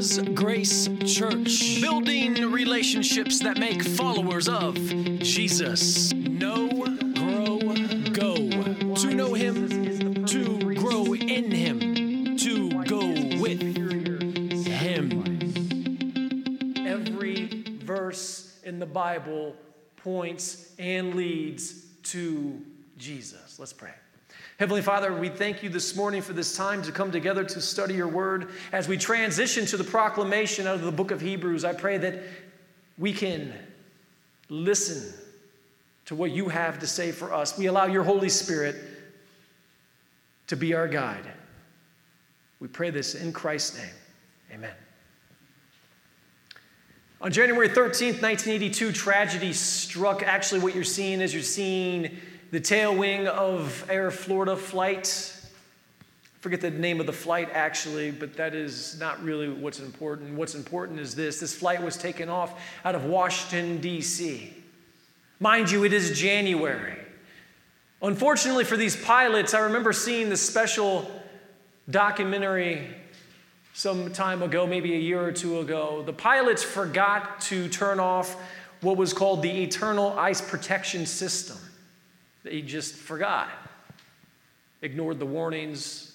Grace Church, building relationships that make followers of Jesus. Know, grow, go. To know Him, to grow in Him, to go with Him. Every verse in the Bible points and leads to Jesus. Let's pray. Heavenly Father, we thank you this morning for this time to come together to study your word. As we transition to the proclamation out of the book of Hebrews, I pray that we can listen to what you have to say for us. We allow your Holy Spirit to be our guide. We pray this in Christ's name. Amen. On January 13th, 1982, tragedy struck. Actually, what you're seeing is you're seeing the tail wing of Air Florida flight. I forget the name of the flight actually, but that is not really what's important. What's important is this this flight was taken off out of Washington, D.C. Mind you, it is January. Unfortunately for these pilots, I remember seeing the special documentary some time ago, maybe a year or two ago. The pilots forgot to turn off what was called the Eternal Ice Protection System. They just forgot, ignored the warnings.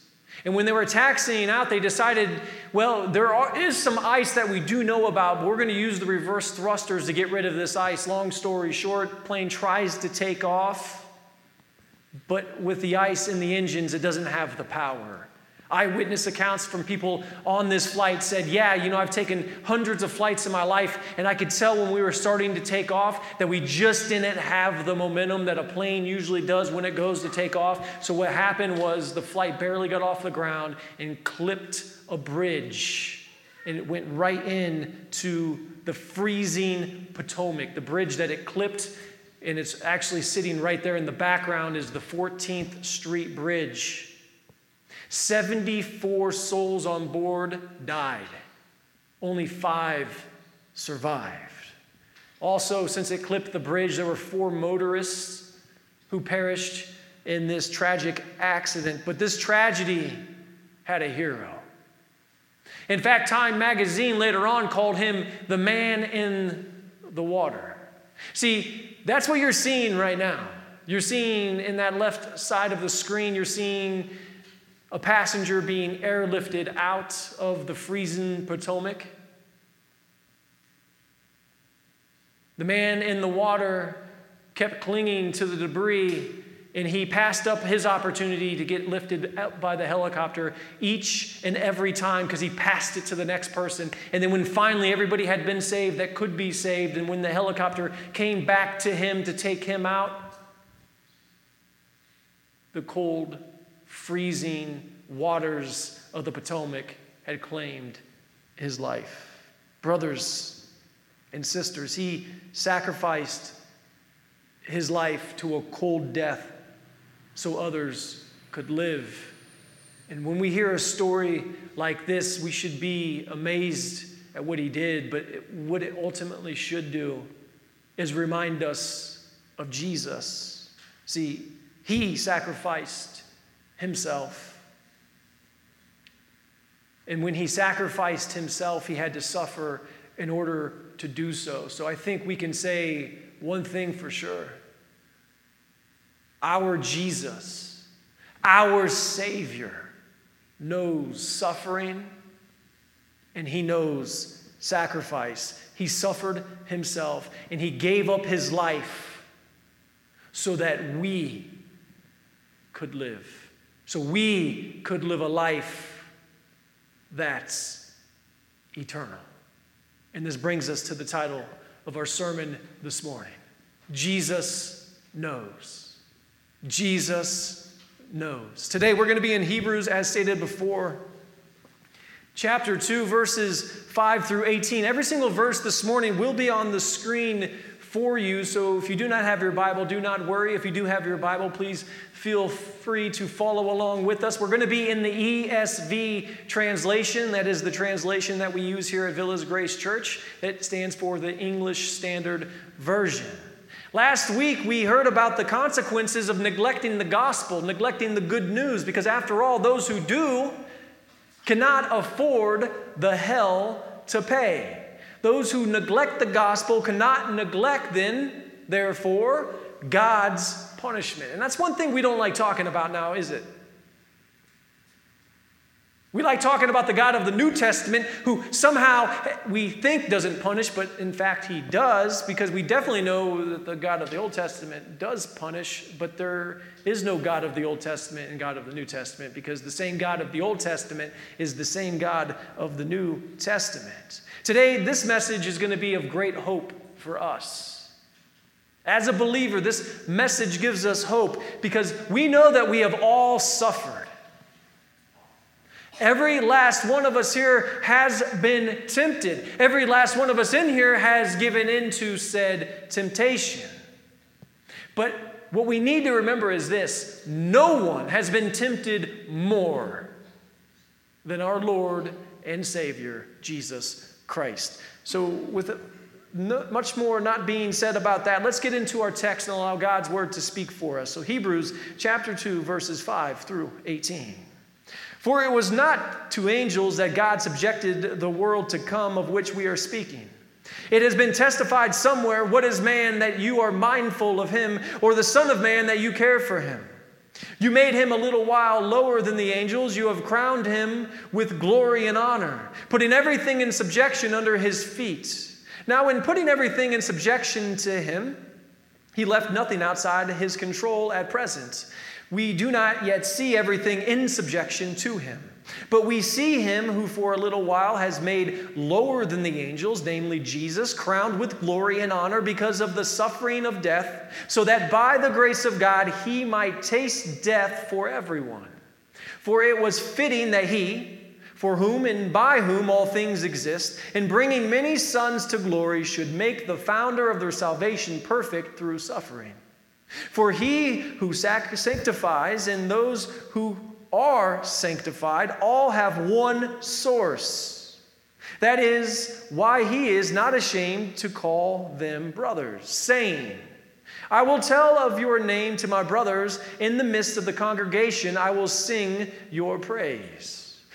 And when they were taxiing out, they decided, well, there are, is some ice that we do know about, but we're going to use the reverse thrusters to get rid of this ice. Long story short, plane tries to take off, but with the ice in the engines, it doesn't have the power. Eyewitness accounts from people on this flight said, Yeah, you know, I've taken hundreds of flights in my life, and I could tell when we were starting to take off that we just didn't have the momentum that a plane usually does when it goes to take off. So, what happened was the flight barely got off the ground and clipped a bridge, and it went right into the freezing Potomac, the bridge that it clipped. And it's actually sitting right there in the background is the 14th Street Bridge. 74 souls on board died, only five survived. Also, since it clipped the bridge, there were four motorists who perished in this tragic accident. But this tragedy had a hero. In fact, Time magazine later on called him the man in the water. See, that's what you're seeing right now. You're seeing in that left side of the screen, you're seeing a passenger being airlifted out of the freezing Potomac. The man in the water kept clinging to the debris and he passed up his opportunity to get lifted up by the helicopter each and every time because he passed it to the next person. And then, when finally everybody had been saved that could be saved, and when the helicopter came back to him to take him out, the cold freezing waters of the Potomac had claimed his life. Brothers and sisters, he sacrificed his life to a cold death so others could live. And when we hear a story like this, we should be amazed at what he did, but what it ultimately should do is remind us of Jesus. See, he sacrificed himself. And when he sacrificed himself, he had to suffer in order to do so. So I think we can say one thing for sure our Jesus, our Savior, knows suffering and he knows sacrifice. He suffered himself and he gave up his life so that we could live. So we could live a life that's eternal. And this brings us to the title of our sermon this morning Jesus knows. Jesus knows. Today we're going to be in Hebrews, as stated before, chapter 2, verses 5 through 18. Every single verse this morning will be on the screen for you. So if you do not have your Bible, do not worry. If you do have your Bible, please feel free to follow along with us. We're going to be in the ESV translation. That is the translation that we use here at Villa's Grace Church. It stands for the English Standard Version. Last week, we heard about the consequences of neglecting the gospel, neglecting the good news, because after all, those who do cannot afford the hell to pay. Those who neglect the gospel cannot neglect, then, therefore, God's punishment. And that's one thing we don't like talking about now, is it? We like talking about the God of the New Testament who somehow we think doesn't punish, but in fact he does, because we definitely know that the God of the Old Testament does punish, but there is no God of the Old Testament and God of the New Testament, because the same God of the Old Testament is the same God of the New Testament. Today, this message is going to be of great hope for us. As a believer, this message gives us hope because we know that we have all suffered. Every last one of us here has been tempted. Every last one of us in here has given into said temptation. But what we need to remember is this no one has been tempted more than our Lord and Savior, Jesus Christ. So, with much more not being said about that, let's get into our text and allow God's word to speak for us. So, Hebrews chapter 2, verses 5 through 18. For it was not to angels that God subjected the world to come of which we are speaking. It has been testified somewhere, What is man that you are mindful of him, or the Son of Man that you care for him? You made him a little while lower than the angels. You have crowned him with glory and honor, putting everything in subjection under his feet. Now, in putting everything in subjection to him, he left nothing outside his control at present. We do not yet see everything in subjection to him. But we see him who for a little while has made lower than the angels, namely Jesus, crowned with glory and honor because of the suffering of death, so that by the grace of God he might taste death for everyone. For it was fitting that he, for whom and by whom all things exist, in bringing many sons to glory, should make the founder of their salvation perfect through suffering. For he who sanctifies and those who are sanctified all have one source. That is why he is not ashamed to call them brothers, saying, I will tell of your name to my brothers. In the midst of the congregation, I will sing your praise.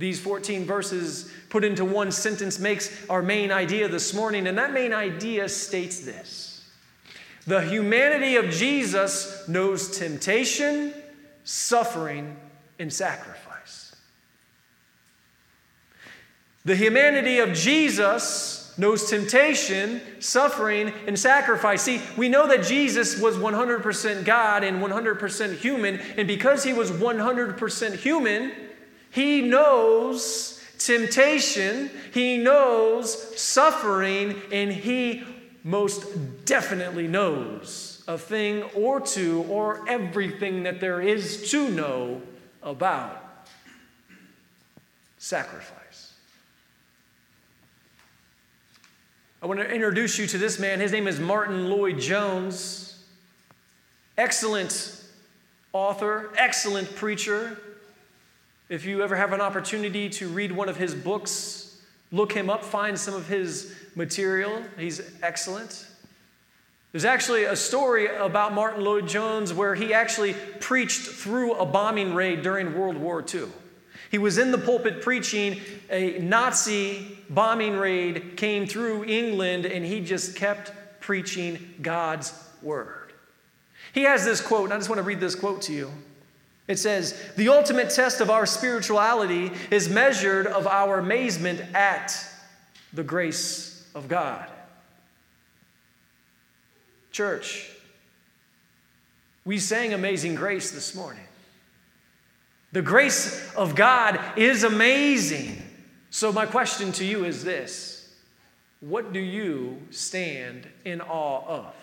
These 14 verses put into one sentence makes our main idea this morning, and that main idea states this the humanity of Jesus knows temptation, suffering, and sacrifice. The humanity of Jesus knows temptation, suffering, and sacrifice. See, we know that Jesus was 100% God and 100% human, and because he was 100% human, he knows temptation, he knows suffering, and he most definitely knows a thing or two or everything that there is to know about sacrifice. I want to introduce you to this man. His name is Martyn Lloyd-Jones. Excellent author, excellent preacher. If you ever have an opportunity to read one of his books, look him up, find some of his material. He's excellent. There's actually a story about Martyn Lloyd-Jones where he actually preached through a bombing raid during World War II. He was in the pulpit preaching, a Nazi bombing raid came through England, and he just kept preaching God's word. He has this quote, and I just want to read this quote to you. It says, The ultimate test of our spirituality is measured of our amazement at the grace of God. Church, we sang Amazing Grace this morning. The grace of God is amazing. So, my question to you is this What do you stand in awe of?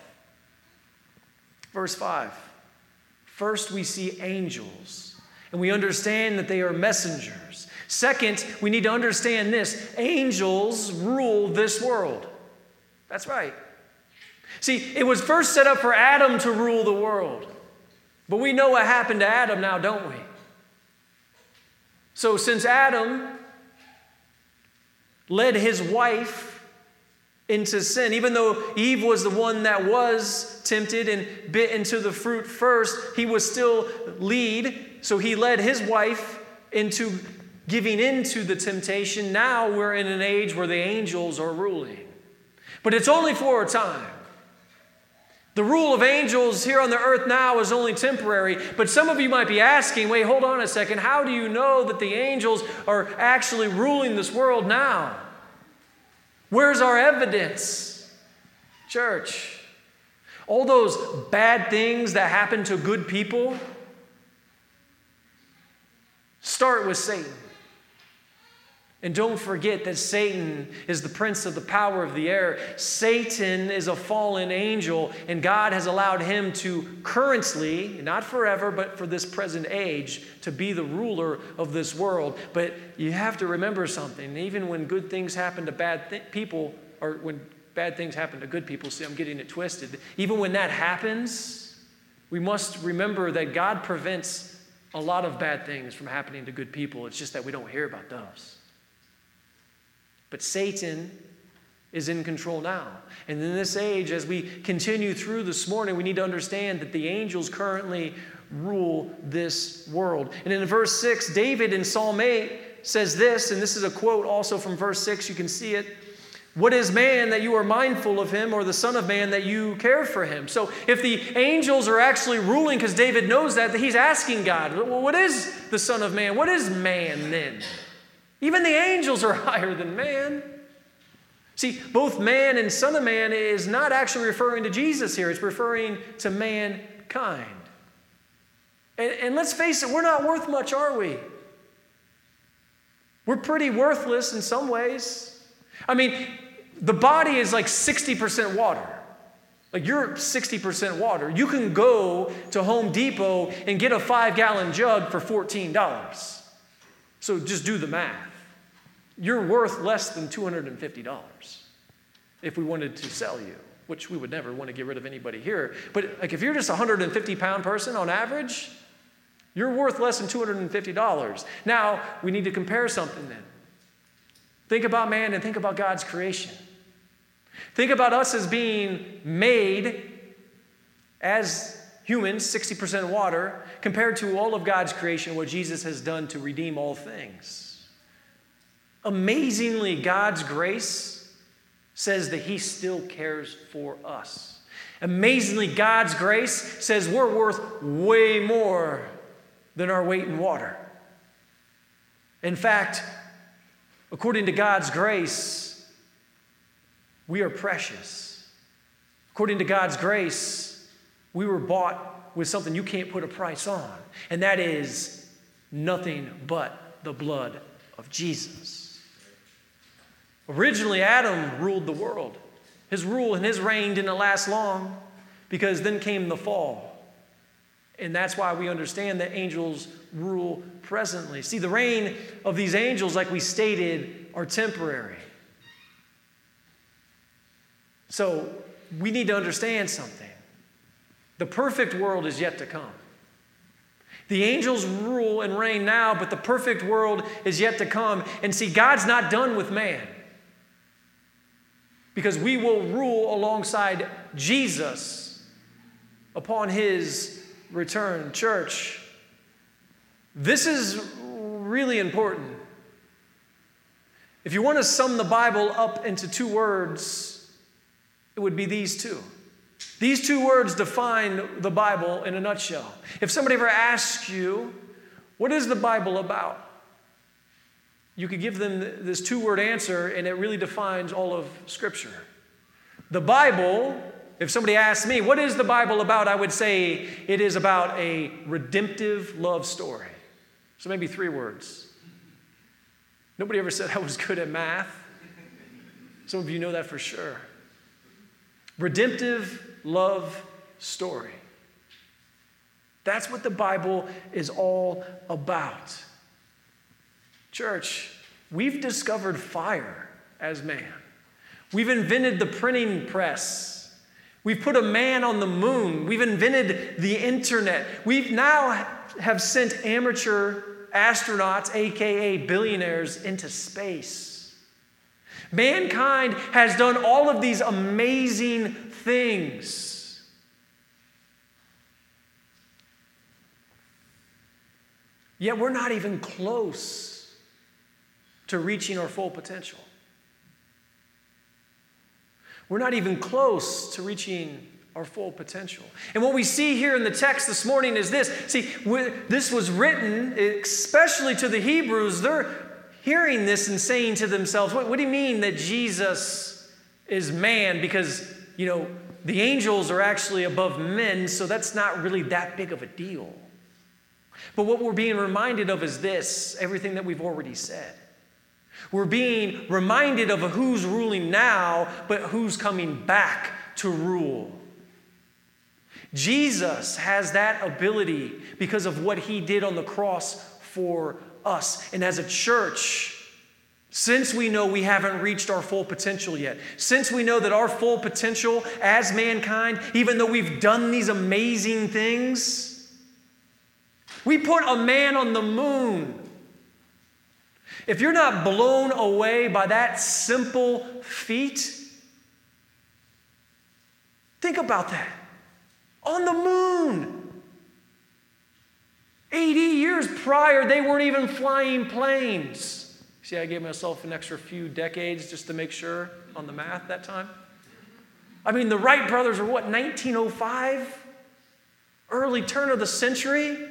Verse 5. First, we see angels, and we understand that they are messengers. Second, we need to understand this angels rule this world. That's right. See, it was first set up for Adam to rule the world. But we know what happened to Adam now, don't we? So, since Adam led his wife into sin, even though Eve was the one that was tempted and bit into the fruit first, he was still lead. So, he led his wife into giving into the temptation. Now we're in an age where the angels are ruling. But it's only for a time. The rule of angels here on the earth now is only temporary, but some of you might be asking wait, hold on a second. How do you know that the angels are actually ruling this world now? Where's our evidence? Church, all those bad things that happen to good people start with Satan. And don't forget that Satan is the prince of the power of the air. Satan is a fallen angel, and God has allowed him to currently, not forever, but for this present age, to be the ruler of this world. But you have to remember something. Even when good things happen to bad th- people, or when bad things happen to good people, see, I'm getting it twisted. Even when that happens, we must remember that God prevents a lot of bad things from happening to good people. It's just that we don't hear about those. But Satan is in control now. And in this age, as we continue through this morning, we need to understand that the angels currently rule this world. And in verse 6, David in Psalm 8 says this, and this is a quote also from verse 6, you can see it. What is man that you are mindful of him, or the Son of Man that you care for him? So, if the angels are actually ruling, because David knows that, that he's asking God, what is the Son of Man? What is man then? Even the angels are higher than man. See, both man and Son of Man is not actually referring to Jesus here, it's referring to mankind. And, and, let's face it, we're not worth much, are we? We're pretty worthless in some ways. I mean, the body is like 60% water. Like you're 60% water. You can go to Home Depot and get a five gallon jug for $14. So just do the math you're worth less than $250 if we wanted to sell you, which we would never want to get rid of anybody here. But like if you're just a 150 pound person on average, you're worth less than $250. Now, we need to compare something then. Think about man and think about God's creation. Think about us as being made as humans, 60% water, compared to all of God's creation, what Jesus has done to redeem all things. Amazingly, God's grace says that He still cares for us. Amazingly, God's grace says we're worth way more than our weight in water. In fact, according to God's grace, we are precious. According to God's grace, we were bought with something you can't put a price on, and that is nothing but the blood of Jesus. Originally, Adam ruled the world. His rule and his reign didn't last long because then came the fall. And that's why we understand that angels rule presently. See, the reign of these angels, like we stated, are temporary. So we need to understand something. The perfect world is yet to come. The angels rule and reign now, but the perfect world is yet to come. And see, God's not done with man because we will rule alongside Jesus upon his return. Church, this is really important. If you want to sum the Bible up into two words, it would be these two. These two words define the Bible in a nutshell. If somebody ever asks you, What is the Bible about? You could give them this two word answer, and it really defines all of Scripture. The Bible If somebody asked me, what is the Bible about? I would say it is about a redemptive love story. So maybe three words. Nobody ever said I was good at math. Some of you know that for sure. Redemptive love story. That's what the Bible is all about. Church, we've discovered fire as man. We've invented the printing press. We've put a man on the moon. We've invented the internet. We've now have sent amateur astronauts, aka billionaires, into space. Mankind has done all of these amazing things. Yet we're not even close to reaching our full potential. We're not even close to reaching our full potential. And what we see here in the text this morning is this. See, this was written especially to the Hebrews. They're hearing this and saying to themselves, what, what do you mean that Jesus is man? Because, you know, the angels are actually above men, so that's not really that big of a deal. But what we're being reminded of is this everything that we've already said. We're being reminded of who's ruling now, but who's coming back to rule. Jesus has that ability because of what he did on the cross for us. And as a church, since we know we haven't reached our full potential yet, since we know that our full potential as mankind, even though we've done these amazing things, we put a man on the moon. If you're not blown away by that simple feat, think about that on the moon. 80 years prior, they weren't even flying planes. See, I gave myself an extra few decades just to make sure on the math that time. I mean, the Wright brothers were what, 1905? Early turn of the century?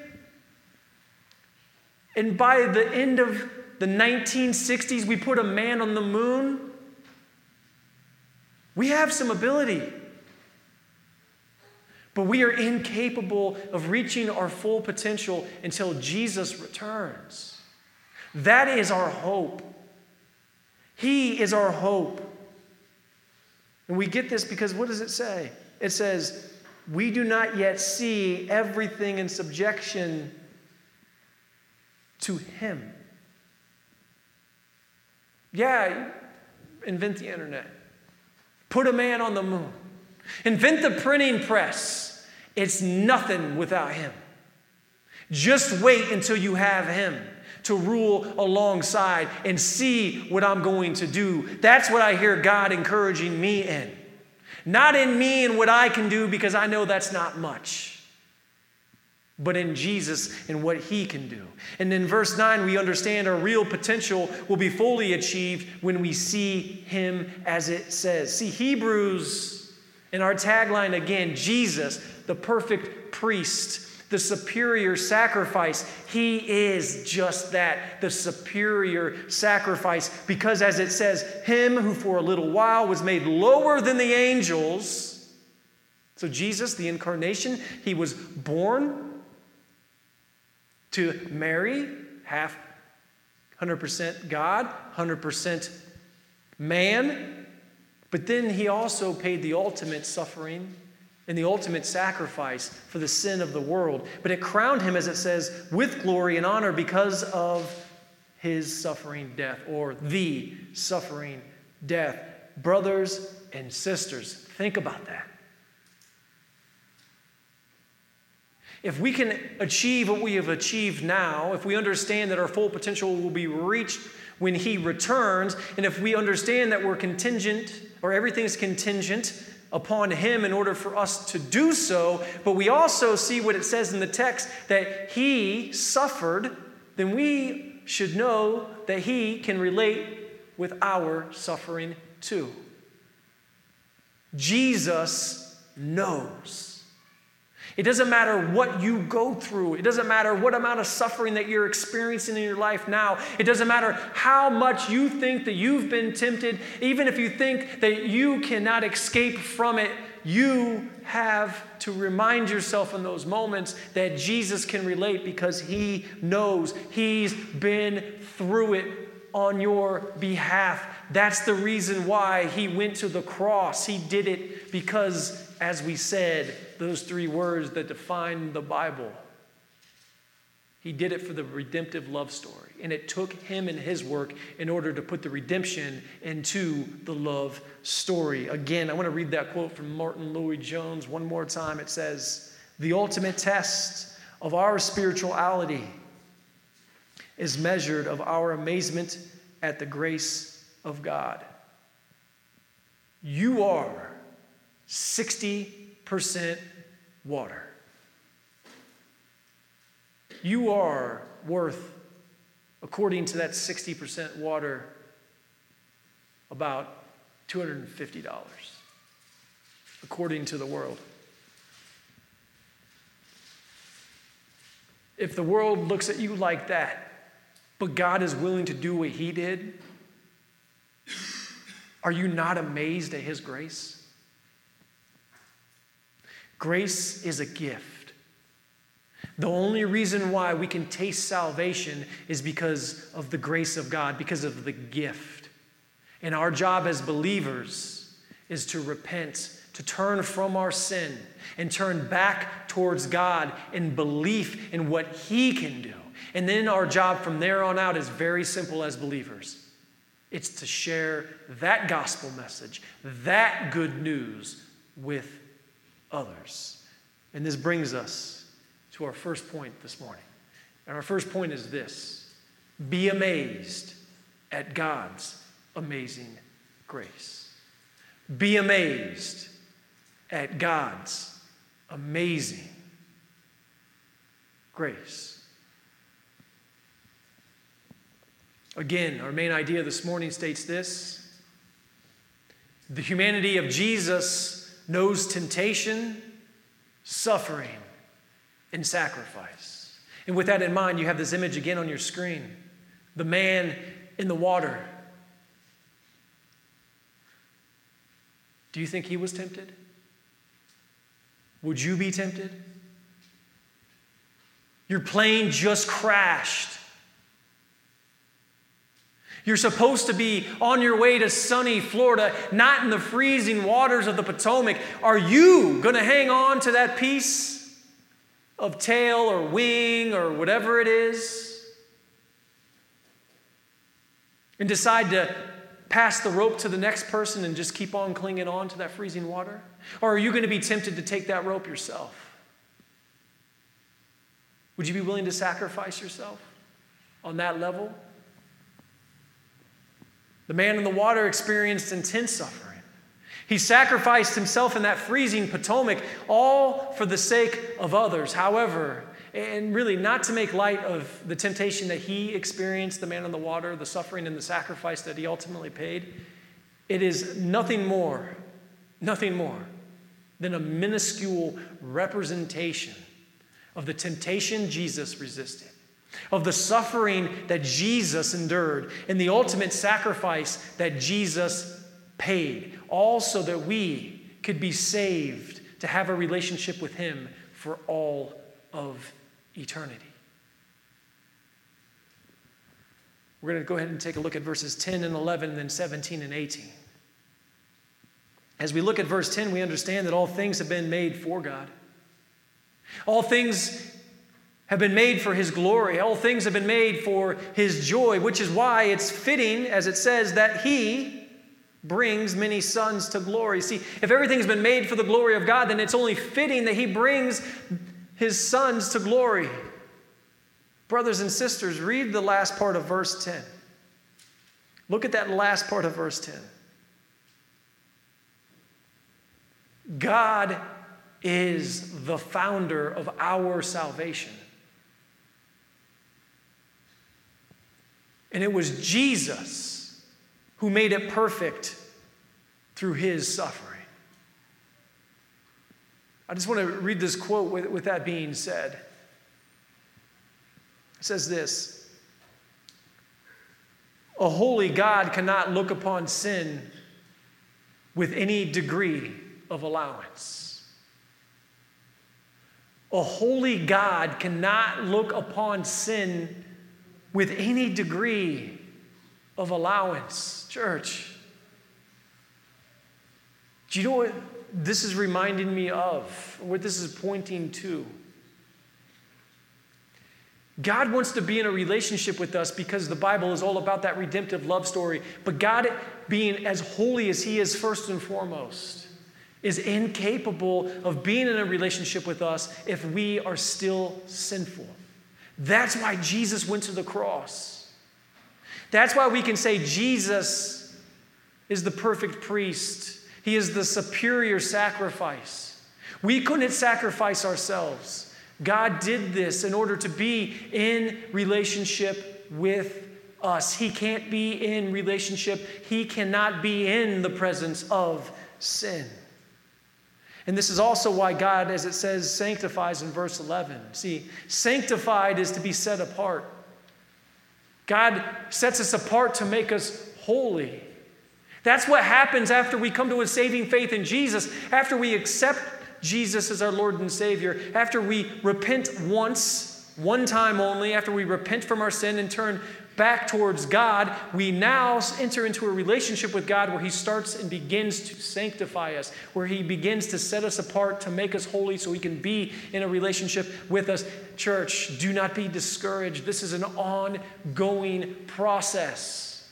And by the end of the 1960s, we put a man on the moon. We have some ability. But we are incapable of reaching our full potential until Jesus returns. That is our hope. He is our hope. And we get this because what does it say? It says, We do not yet see everything in subjection to Him. Yeah, invent the internet, put a man on the moon, invent the printing press. It's nothing without Him. Just wait until you have Him to rule alongside and see what I'm going to do. That's what I hear God encouraging me in. Not in me and what I can do because I know that's not much, but in Jesus and what He can do. And in verse 9, we understand our real potential will be fully achieved when we see Him as it says. See, Hebrews, in our tagline again, Jesus, the perfect priest, the superior sacrifice. He is just that, the superior sacrifice. Because as it says, Him who for a little while was made lower than the angels. So, Jesus, the incarnation, He was born to Mary, half 100% God, 100% man. But then He also paid the ultimate suffering and the ultimate sacrifice for the sin of the world. But it crowned him, as it says, with glory and honor because of his suffering death, or the suffering death. Brothers and sisters, think about that. If we can achieve what we have achieved now, if we understand that our full potential will be reached when He returns, and if we understand that we're contingent, or everything's contingent upon him in order for us to do so, but we also see what it says in the text that he suffered, then we should know that he can relate with our suffering too. Jesus knows. It doesn't matter what you go through. It doesn't matter what amount of suffering that you're experiencing in your life now. It doesn't matter how much you think that you've been tempted. Even if you think that you cannot escape from it, You have to remind yourself in those moments that Jesus can relate because he knows he's been through it on your behalf. That's the reason why he went to the cross. He did it because, as we said, those three words that define the Bible. He did it for the redemptive love story. And it took him and his work in order to put the redemption into the love story. Again, I want to read that quote from Martyn Lloyd-Jones one more time. It says, The ultimate test of our spirituality is measured of our amazement at the grace of God. You are 60% water. You are worth, according to that 60% water, about $250, according to the world. If the world looks at you like that, but God is willing to do what He did, are you not amazed at His grace? Grace is a gift. The only reason why we can taste salvation is because of the grace of God, because of the gift. And our job as believers is to repent, to turn from our sin, and turn back towards God in belief in what He can do. And then our job from there on out is very simple as believers it's to share that gospel message, that good news with others. And this brings us to our first point this morning. And our first point is this be amazed at God's amazing grace. Be amazed at God's amazing grace. Again, our main idea this morning states this the humanity of Jesus knows temptation, suffering, and sacrifice. And with that in mind, you have this image again on your screen the man in the water. Do you think he was tempted? Would you be tempted? Your plane just crashed. You're supposed to be on your way to sunny Florida, not in the freezing waters of the Potomac. Are you going to hang on to that piece of tail or wing or whatever it is and decide to pass the rope to the next person and just keep on clinging on to that freezing water? Or are you going to be tempted to take that rope yourself? Would you be willing to sacrifice yourself on that level? The man in the water experienced intense suffering. He sacrificed himself in that freezing Potomac, all for the sake of others. However, and really not to make light of the temptation that he experienced, the man in the water, the suffering and the sacrifice that he ultimately paid, it is nothing more, nothing more than a minuscule representation of the temptation Jesus resisted of the suffering that Jesus endured and the ultimate sacrifice that Jesus paid, all so that we could be saved to have a relationship with Him for all of eternity. We're going to go ahead and take a look at verses 10 and 11, and then 17 and 18. As we look at verse 10, we understand that all things have been made for God. All things have been made for his glory. All things have been made for his joy, which is why it's fitting, as it says, that he brings many sons to glory. See, if everything's been made for the glory of God, then it's only fitting that he brings his sons to glory. Brothers and sisters, read the last part of verse 10. Look at that last part of verse 10. God is the founder of our salvation. And it was Jesus who made it perfect through his suffering. I just want to read this quote with, with that being said. It says this A holy God cannot look upon sin with any degree of allowance. A holy God cannot look upon sin with any degree of allowance. Church, do you know what this is reminding me of? What this is pointing to? God wants to be in a relationship with us because the Bible is all about that redemptive love story. But God, being as holy as He is, first and foremost, is incapable of being in a relationship with us if we are still sinful. That's why Jesus went to the cross. That's why we can say Jesus is the perfect priest, He is the superior sacrifice. We couldn't sacrifice ourselves. God did this in order to be in relationship with us. He can't be in relationship, He cannot be in the presence of sin. And this is also why God, as it says, sanctifies in verse 11. See, sanctified is to be set apart. God sets us apart to make us holy. That's what happens after we come to a saving faith in Jesus, after we accept Jesus as our Lord and Savior, after we repent once, one time only, after we repent from our sin and turn back towards God, we now enter into a relationship with God where He starts and begins to sanctify us, where He begins to set us apart to make us holy so He can be in a relationship with us. Church, do not be discouraged. This is an ongoing process.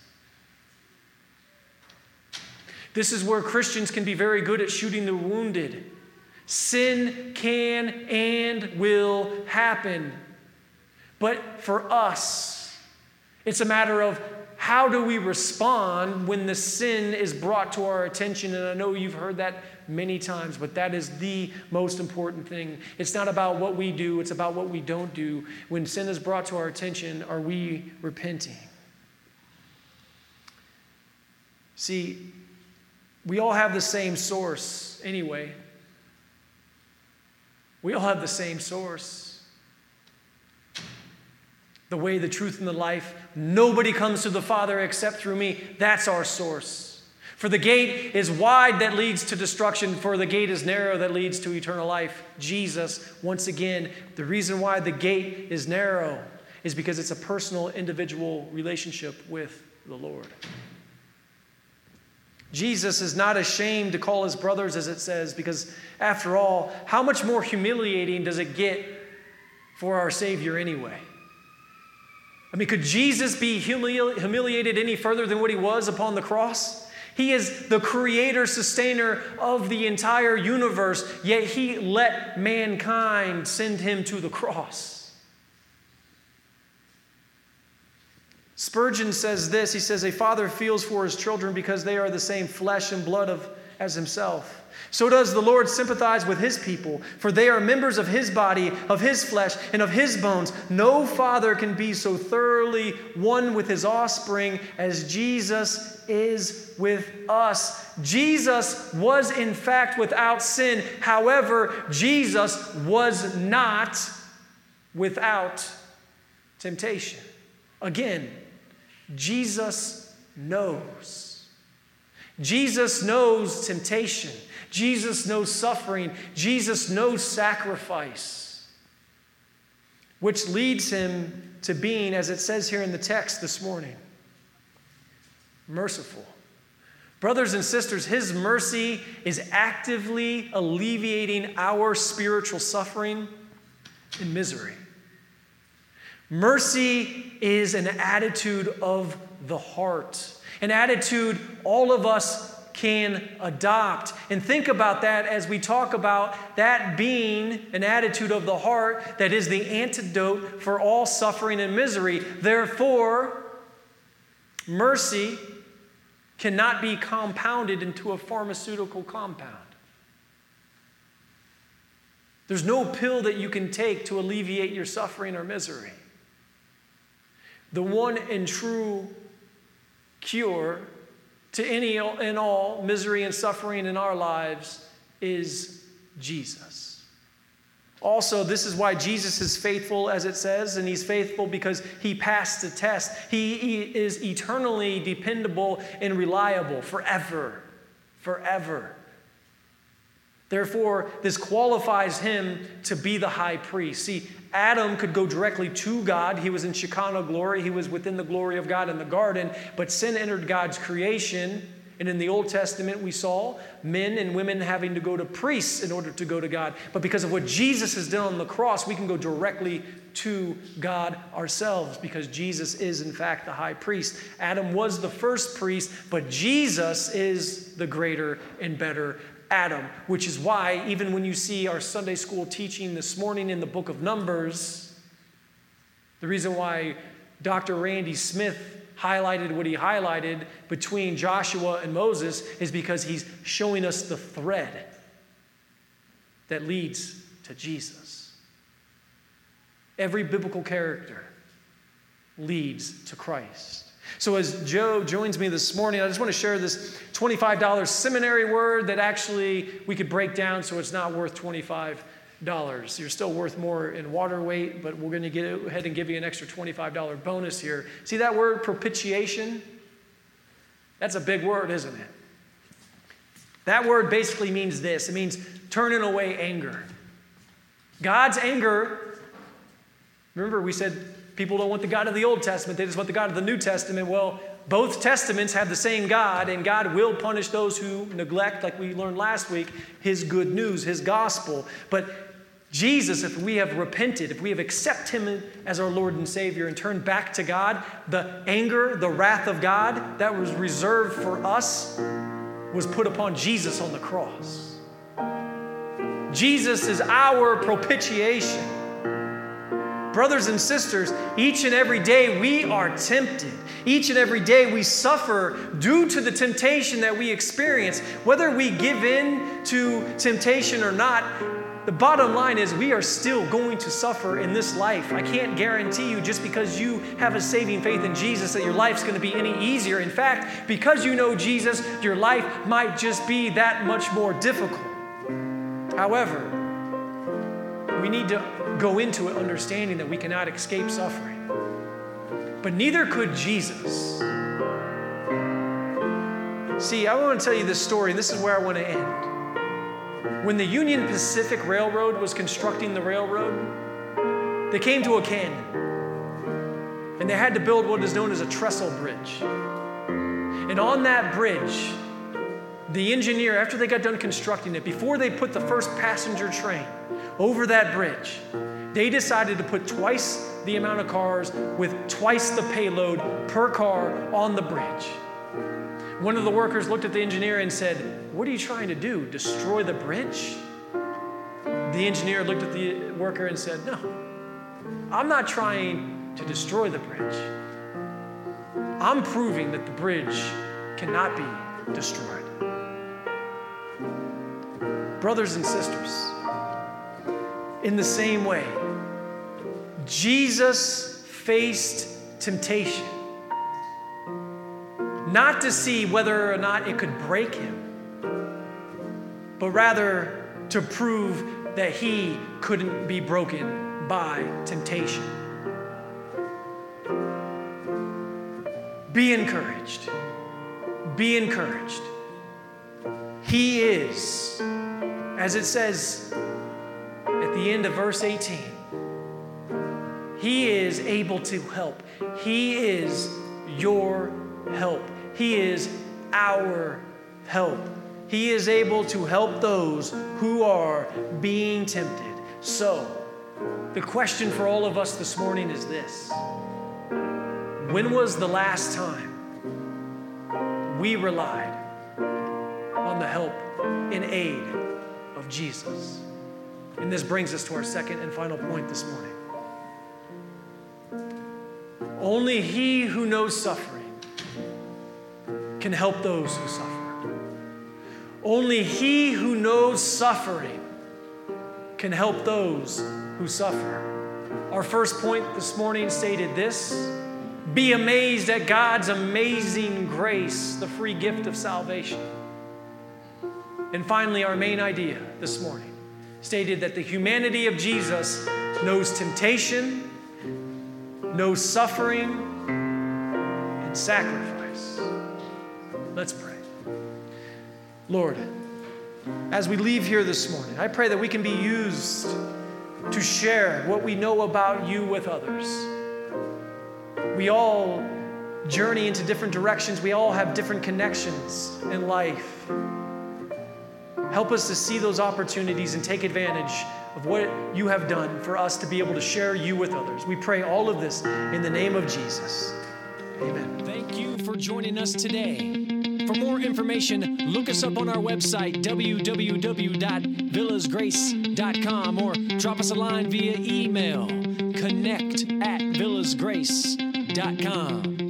This is where Christians can be very good at shooting the wounded. Sin can and will happen. But for us, it's a matter of how do we respond when the sin is brought to our attention? And I know you've heard that many times, but that is the most important thing. It's not about what we do, it's about what we don't do. When sin is brought to our attention, are we repenting? See, we all have the same source anyway. We all have the same source. The way, the truth, and the life. Nobody comes to the Father except through me. That's our source. For the gate is wide that leads to destruction, for the gate is narrow that leads to eternal life. Jesus, once again, the reason why the gate is narrow is because it's a personal, individual relationship with the Lord. Jesus is not ashamed to call his brothers, as it says, because after all, how much more humiliating does it get for our Savior anyway? I mean, could Jesus be humili- humiliated any further than what he was upon the cross? He is the creator, sustainer of the entire universe, yet he let mankind send him to the cross. Spurgeon says this He says, A father feels for his children because they are the same flesh and blood of, as himself. So does the Lord sympathize with his people, for they are members of his body, of his flesh, and of his bones. No father can be so thoroughly one with his offspring as Jesus is with us. Jesus was, in fact, without sin. However, Jesus was not without temptation. Again, Jesus knows. Jesus knows temptation. Jesus knows suffering. Jesus knows sacrifice, which leads him to being, as it says here in the text this morning, merciful. Brothers and sisters, His mercy is actively alleviating our spiritual suffering and misery. Mercy is an attitude of the heart, an attitude all of us can adopt. And think about that as we talk about that being an attitude of the heart that is the antidote for all suffering and misery. Therefore, mercy cannot be compounded into a pharmaceutical compound. There's no pill that you can take to alleviate your suffering or misery. The one and true cure to any and all misery and suffering in our lives is Jesus. Also, this is why Jesus is faithful, as it says, and he's faithful because he passed the test. He, is eternally dependable and reliable forever. Forever. Therefore, this qualifies him to be the high priest. See, Adam could go directly to God. He was in Shekinah glory, he was within the glory of God in the garden, but sin entered God's creation. And in the Old Testament, we saw men and women having to go to priests in order to go to God. But because of what Jesus has done on the cross, we can go directly to God ourselves because Jesus is, in fact, the high priest. Adam was the first priest, but Jesus is the greater and better Adam, which is why, even when you see our Sunday school teaching this morning in the book of Numbers, the reason why Dr. Randy Smith highlighted what he highlighted between Joshua and Moses is because he's showing us the thread that leads to Jesus. Every biblical character leads to Christ. So, as Joe joins me this morning, I just want to share this $25 seminary word that actually we could break down so it's not worth 25 dollars. You're still worth more in water weight, but we're going to get ahead and give you an extra $25 bonus here. See that word propitiation? That's a big word, isn't it? That word basically means this. It means turning away anger. God's anger, remember we said people don't want the God of the Old Testament, they just want the God of the New Testament. Well, both testaments have the same God, and God will punish those who neglect, like we learned last week, His good news, His gospel. But Jesus, if we have repented, if we have accepted Him as our Lord and Savior and turned back to God, the anger, the wrath of God that was reserved for us was put upon Jesus on the cross. Jesus is our propitiation. Brothers and sisters, each and every day we are tempted. Each and every day we suffer due to the temptation that we experience. Whether we give in to temptation or not, the bottom line is we are still going to suffer in this life. I can't guarantee you just because you have a saving faith in Jesus that your life's going to be any easier. In fact, because you know Jesus, your life might just be that much more difficult. However, we need to go into it understanding that we cannot escape suffering. But neither could Jesus. See, I want to tell you this story, and this is where I want to end. When the Union Pacific Railroad was constructing the railroad, they came to a canyon. And they had to build what is known as a trestle bridge. And on that bridge, the engineer, after they got done constructing it, before they put the first passenger train over that bridge, they decided to put twice the amount of cars with twice the payload per car on the bridge. One of the workers looked at the engineer and said, What are you trying to do? Destroy the bridge? The engineer looked at the worker and said, No, I'm not trying to destroy the bridge. I'm proving that the bridge cannot be destroyed. Brothers and sisters, in the same way, Jesus faced temptation, not to see whether or not it could break him, but rather to prove that he couldn't be broken by temptation. Be encouraged. Be encouraged. He is, as it says at the end of verse 18, He is able to help. He is your help. He is our help. He is able to help those who are being tempted. So, the question for all of us this morning is this When was the last time we relied on the help and aid of Jesus? And this brings us to our second and final point this morning. Only he who knows suffering can help those who suffer. Only he who knows suffering can help those who suffer. Our first point this morning stated this Be amazed at God's amazing grace, the free gift of salvation. And finally, our main idea this morning stated that the humanity of Jesus knows temptation, knows suffering, and sacrifice. Let's pray. Lord, as we leave here this morning. I pray that we can be used to share what we know about you with others. We all journey into different directions, we all have different connections in life. Help us to see those opportunities and take advantage of what you have done for us to be able to share you with others. We pray all of this in the name of Jesus. Amen. Thank you for joining us today. For more information, look us up on our website, www.villasgrace.com, or drop us a line via email, connect at villasgrace.com.